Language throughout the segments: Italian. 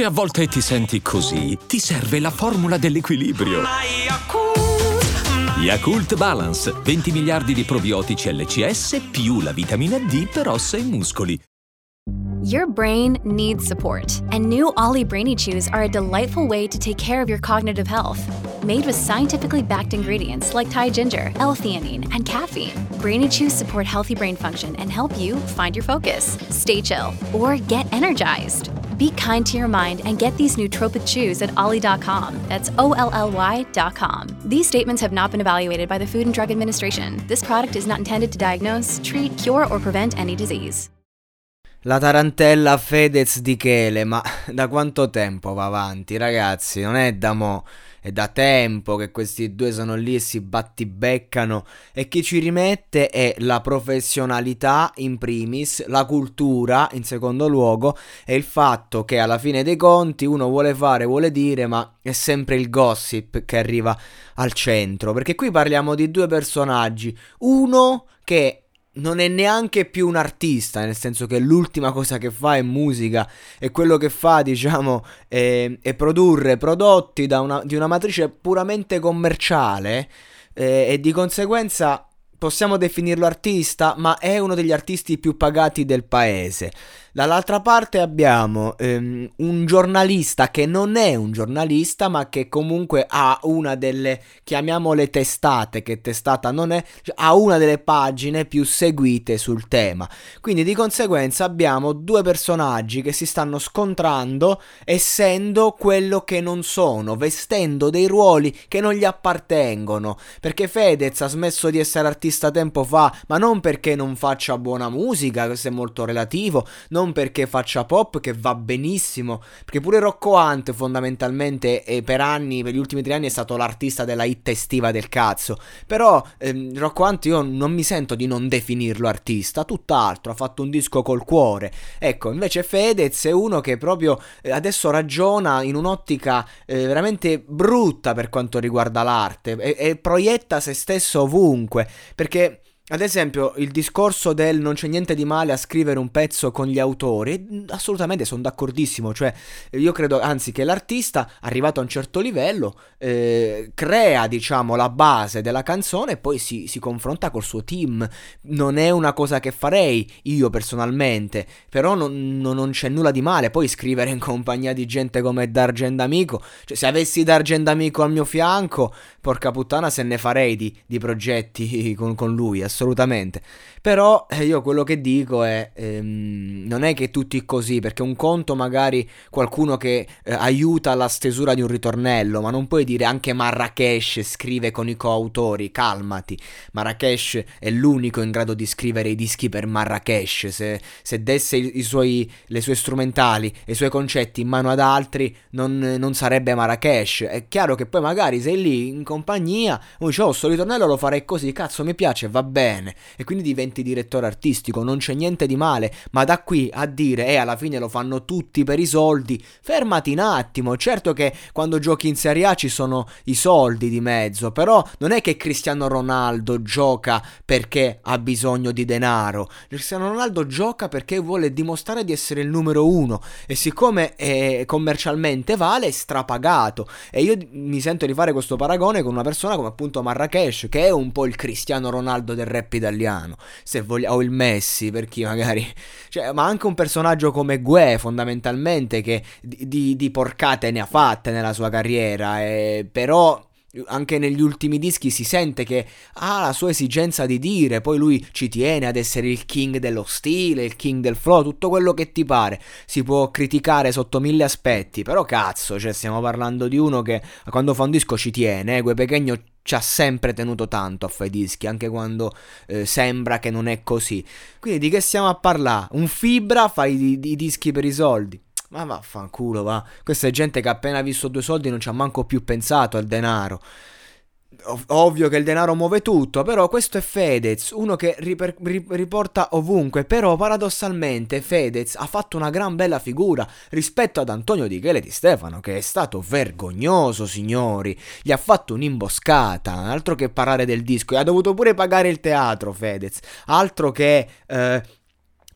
Se a volte ti senti così, ti serve la formula dell'equilibrio. Yakult Balance, 20 miliardi di probiotici LCS più la vitamina D per ossa e muscoli. Your brain needs support, and new Ollie Brainy Chews are a delightful way to take care of your cognitive health. Made with scientifically backed ingredients like Thai ginger, L-theanine, and caffeine, Brainy Chews support healthy brain function and help you find your focus, stay chill, or get energized. Be kind to your mind and get these nootropic chews at ollie.com. That's O L L Y.com. These statements have not been evaluated by the Food and Drug Administration. This product is not intended to diagnose, treat, cure, or prevent any disease. La tarantella Fedez di Chele, ma da quanto tempo va avanti, ragazzi? Non è da mo', è da tempo che questi due sono lì e si battibeccano. E chi ci rimette è la professionalità in primis, la cultura in secondo luogo e il fatto che alla fine dei conti uno vuole fare, vuole dire, ma è sempre il gossip che arriva al centro, perché qui parliamo di due personaggi, uno che non è neanche più un artista, nel senso che l'ultima cosa che fa è musica e quello che fa, diciamo, è, è produrre prodotti una, di una matrice puramente commerciale eh, e di conseguenza possiamo definirlo artista, ma è uno degli artisti più pagati del paese. Dall'altra parte abbiamo ehm, un giornalista che non è un giornalista, ma che comunque ha una delle, chiamiamole testate, che testata non è, ha una delle pagine più seguite sul tema. Quindi di conseguenza abbiamo due personaggi che si stanno scontrando essendo quello che non sono, vestendo dei ruoli che non gli appartengono. Perché Fedez ha smesso di essere artista tempo fa, ma non perché non faccia buona musica, questo è molto relativo, non non perché faccia pop, che va benissimo, perché pure Rocco Hunt fondamentalmente e per anni, per gli ultimi tre anni è stato l'artista della hit estiva del cazzo, però ehm, Rocco Hunt io non mi sento di non definirlo artista, tutt'altro, ha fatto un disco col cuore, ecco, invece Fedez è uno che proprio eh, adesso ragiona in un'ottica eh, veramente brutta per quanto riguarda l'arte e, e proietta se stesso ovunque, perché ad esempio, il discorso del non c'è niente di male a scrivere un pezzo con gli autori, assolutamente sono d'accordissimo, cioè io credo anzi che l'artista, arrivato a un certo livello, eh, crea diciamo la base della canzone e poi si, si, confronta col suo team. Non è una cosa che farei io personalmente, però non, non, non c'è nulla di male poi scrivere in compagnia di gente come D'Argent Amico, cioè se avessi D'Argent Amico al mio fianco, porca puttana se ne farei di, di progetti con, con lui, assolutamente assolutamente. Però eh, io quello che dico è, ehm, non è che tutti così, perché un conto magari qualcuno che eh, aiuta la stesura di un ritornello, ma non puoi dire anche Marrakesh scrive con i coautori, calmati. Marrakesh è l'unico in grado di scrivere i dischi per Marrakesh, se, se desse i, i suoi, le sue strumentali e i suoi concetti in mano ad altri non, non, sarebbe Marrakesh. È chiaro che poi magari sei lì in compagnia, uno dice oh sto ritornello lo farei così, cazzo mi piace, va bene, e quindi diventi direttore artistico, non c'è niente di male, ma da qui a dire e eh, alla fine lo fanno tutti per i soldi, fermati un attimo, certo che quando giochi in Serie A ci sono i soldi di mezzo, però non è che Cristiano Ronaldo gioca perché ha bisogno di denaro, Cristiano Ronaldo gioca perché vuole dimostrare di essere il numero uno. E siccome è commercialmente vale è strapagato. E io mi sento di fare questo paragone con una persona come appunto Marrakesh che è un po' il Cristiano Ronaldo del rap italiano. Se vogliamo, o il Messi per chi magari, cioè, ma anche un personaggio come Gue fondamentalmente che di, di, di porcate ne ha fatte nella sua carriera, e, però anche negli ultimi dischi si sente che ha la sua esigenza di dire, poi lui ci tiene ad essere il king dello stile, il king del flow, tutto quello che ti pare. Si può criticare sotto mille aspetti, però cazzo, cioè stiamo parlando di uno che quando fa un disco ci tiene, eh, Gue Pechegno ci ha sempre tenuto tanto a fare i dischi, anche quando eh, sembra che non è così. Quindi di che stiamo a parlare? Un fibra fa i, i dischi per i soldi. Ma vaffanculo, va. Questa è gente che appena visto due soldi non ci ha manco più pensato al denaro. Ovvio che il denaro muove tutto, però questo è Fedez, uno che riper- riporta ovunque, però paradossalmente Fedez ha fatto una gran bella figura rispetto ad Antonio Di Chele di Stefano, che è stato vergognoso, signori, gli ha fatto un'imboscata, altro che parlare del disco, e ha dovuto pure pagare il teatro Fedez, altro che... Eh,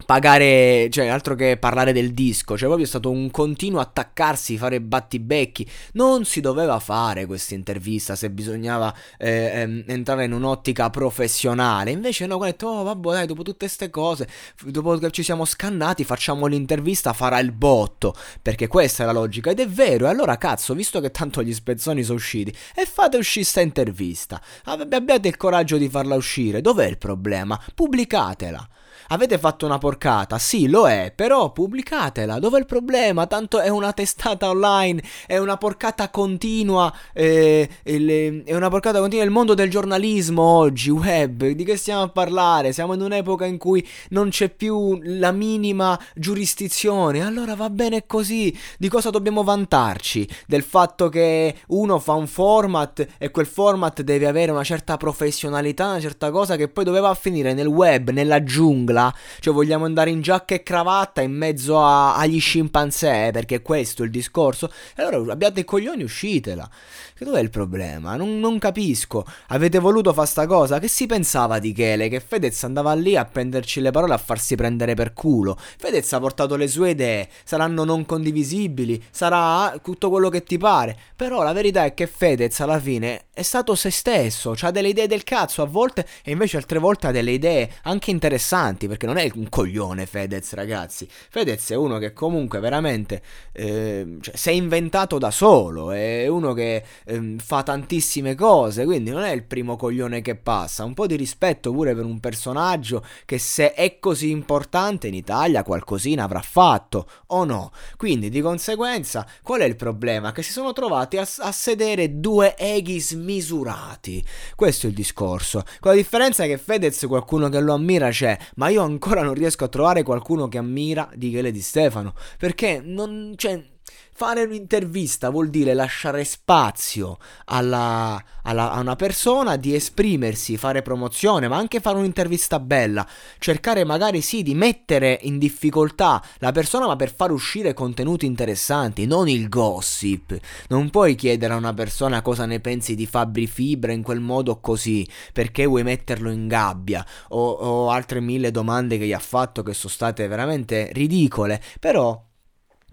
pagare, cioè altro che parlare del disco, cioè proprio è stato un continuo attaccarsi, fare battibecchi, non si doveva fare questa intervista se bisognava eh, ehm, entrare in un'ottica professionale, invece no, ho detto, oh vabbè dai, dopo tutte queste cose, dopo che ci siamo scannati facciamo l'intervista, farà il botto, perché questa è la logica, ed è vero, e allora cazzo, visto che tanto gli spezzoni sono usciti, e fate uscire sta intervista, abbiate il coraggio di farla uscire, dov'è il problema? Pubblicatela. Avete fatto una porcata? Sì, lo è, però pubblicatela. Dov'è il problema? Tanto è una testata online, è una porcata continua. Eh, è una porcata continua. Il mondo del giornalismo oggi, web, di che stiamo a parlare? Siamo in un'epoca in cui non c'è più la minima giurisdizione. Allora va bene così. Di cosa dobbiamo vantarci? Del fatto che uno fa un format e quel format deve avere una certa professionalità, una certa cosa che poi doveva finire nel web, nella giungla giungla? Cioè vogliamo andare in giacca e cravatta in mezzo a, agli scimpanzé? Perché questo è il discorso? E allora abbiate i coglioni, uscitela. Che dov'è il problema? Non, non capisco. Avete voluto fare sta cosa? Che si pensava di Chele? Che Fedez andava lì a prenderci le parole a farsi prendere per culo. Fedez ha portato le sue idee. Saranno non condivisibili. Sarà tutto quello che ti pare. Però la verità è che Fedez alla fine è stato se stesso. Ha delle idee del cazzo a volte e invece altre volte ha delle idee anche interessanti. Perché non è un coglione Fedez, ragazzi. Fedez è uno che comunque veramente eh, cioè, si è inventato da solo. È uno che ehm, fa tantissime cose, quindi non è il primo coglione che passa. Un po' di rispetto pure per un personaggio che se è così importante in Italia qualcosina avrà fatto o no. Quindi di conseguenza qual è il problema? Che si sono trovati a, a sedere due eghi smisurati. Questo è il discorso. Con la differenza che Fedez qualcuno che lo ammira c'è, ma ancora non riesco a trovare qualcuno che ammira di Chele di Stefano. Perché non... Cioè, Fare un'intervista vuol dire lasciare spazio alla, alla, a una persona di esprimersi, fare promozione, ma anche fare un'intervista bella. Cercare magari sì di mettere in difficoltà la persona, ma per far uscire contenuti interessanti, non il gossip. Non puoi chiedere a una persona cosa ne pensi di Fabri Fibra in quel modo così, perché vuoi metterlo in gabbia, o, o altre mille domande che gli ha fatto che sono state veramente ridicole. Però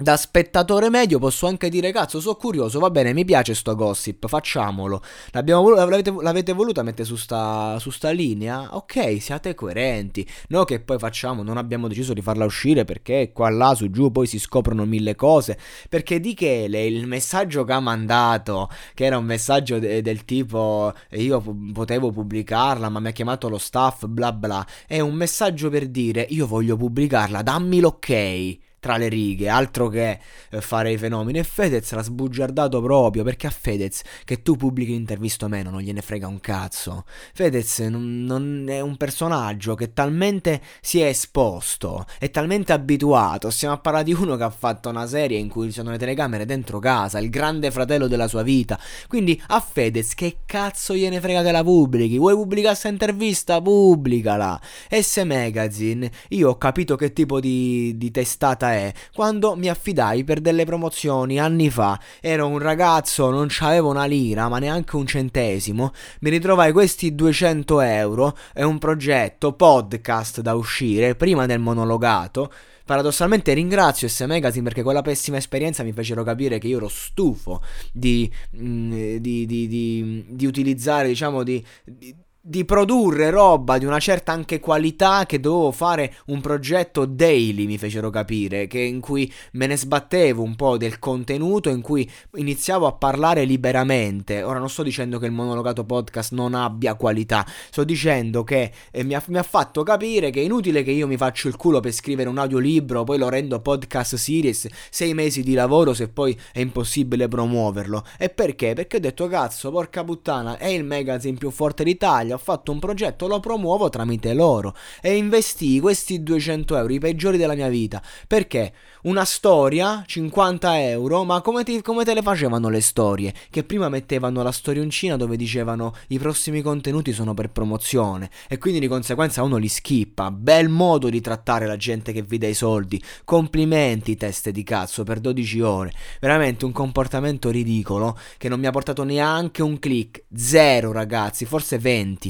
da spettatore medio posso anche dire cazzo sono curioso va bene mi piace sto gossip facciamolo. Vol- l'avete, l'avete, voluta mettere su sta, su sta linea? Ok siate coerenti. No che poi facciamo non abbiamo deciso di farla uscire perché qua là su giù poi si scoprono mille cose. Perché di che le, il messaggio che ha mandato che era un messaggio de- del tipo io potevo pubblicarla ma mi ha chiamato lo staff bla bla è un messaggio per dire io voglio pubblicarla dammi l'ok tra le righe, altro che eh, fare i fenomeni. E Fedez l'ha sbugiardato proprio perché a Fedez che tu pubblichi l'intervista o meno non gliene frega un cazzo. Fedez non, non, è un personaggio che talmente si è esposto, è talmente abituato. Stiamo a parlare di uno che ha fatto una serie in cui ci sono le telecamere dentro casa, il grande fratello della sua vita. Quindi a Fedez che cazzo gliene frega che la pubblichi? Vuoi pubblicare questa intervista? Pubblicala. S Magazine, io ho capito che tipo di, di testata è quando mi affidai per delle promozioni anni fa. Ero un ragazzo, non avevo una lira, ma neanche un centesimo. Mi ritrovai questi 200 euro e un progetto podcast da uscire prima del monologato. Paradossalmente ringrazio S Magazine perché quella pessima esperienza mi fecero capire che io ero stufo di, mm, di, di, di utilizzare, diciamo, di di produrre roba di una certa anche qualità che dovevo fare un progetto daily mi fecero capire che in cui me ne sbattevo un po' del contenuto in cui iniziavo a parlare liberamente ora non sto dicendo che il monologato podcast non abbia qualità sto dicendo che eh, mi, ha, mi, ha, fatto capire che è inutile che io mi faccio il culo per scrivere un audiolibro poi lo rendo podcast series sei mesi di lavoro se poi è impossibile promuoverlo e perché? perché ho detto cazzo porca puttana è il magazine più forte d'Italia Italia, ho fatto un progetto, lo promuovo tramite loro e investii questi 200 euro, i peggiori della mia vita. Perché? Una storia, 50 euro, ma come, ti, come te le facevano le storie? Che prima mettevano la storioncina dove dicevano i prossimi contenuti sono per promozione e quindi di conseguenza uno li skippa. Bel modo di trattare la gente che vi dà i soldi. Complimenti, teste di cazzo, per 12 ore. Veramente un comportamento ridicolo che non mi ha portato neanche un click. Zero ragazzi, forse 20.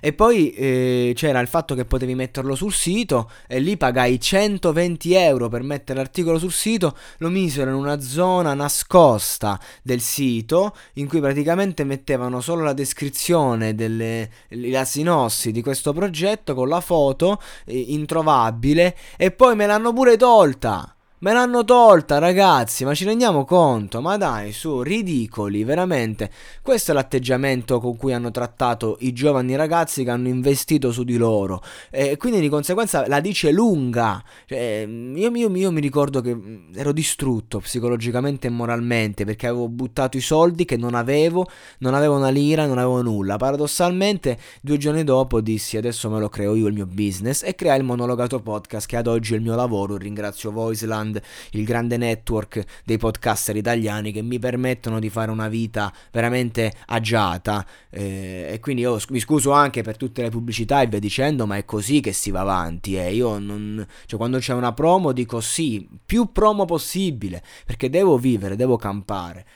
E poi eh, c'era il fatto che potevi metterlo sul sito e lì pagai 120 euro per mettere l'articolo sul sito, lo misero in una zona nascosta del sito in cui praticamente mettevano solo la descrizione, delle, la sinossi di questo progetto con la foto eh, introvabile e poi me l'hanno pure tolta. Me l'hanno tolta, ragazzi, ma ci rendiamo conto? Ma dai, su, ridicoli, veramente. Questo è l'atteggiamento con cui hanno trattato i giovani ragazzi che hanno investito su di loro. E quindi di conseguenza la dice lunga. Cioè, io, io, io mi ricordo che mm, ero distrutto psicologicamente e moralmente perché avevo buttato i soldi che non avevo, non avevo una lira, non avevo nulla. Paradossalmente, due giorni dopo dissi adesso me lo creo io il mio business e creai il monologato podcast che ad oggi è il mio lavoro. Ringrazio Voiceland Sound, il grande network dei podcaster italiani che mi permettono di fare una vita veramente agiata. Eh, e quindi io mi scuso anche per tutte le pubblicità e via dicendo, ma è così che si va avanti. Eh. Io non, cioè, quando c'è una promo dico sì, più promo possibile, perché devo vivere, devo campare.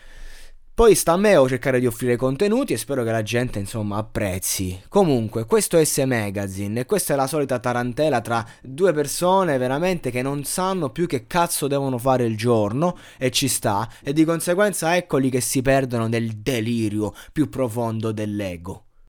Poi sta a me o cercare di offrire contenuti e spero che la gente insomma apprezzi. Comunque, questo è S Magazine e questa è la solita tarantela tra due persone veramente che non sanno più che cazzo devono fare il giorno e ci sta e di conseguenza eccoli che si perdono nel delirio più profondo dell'ego.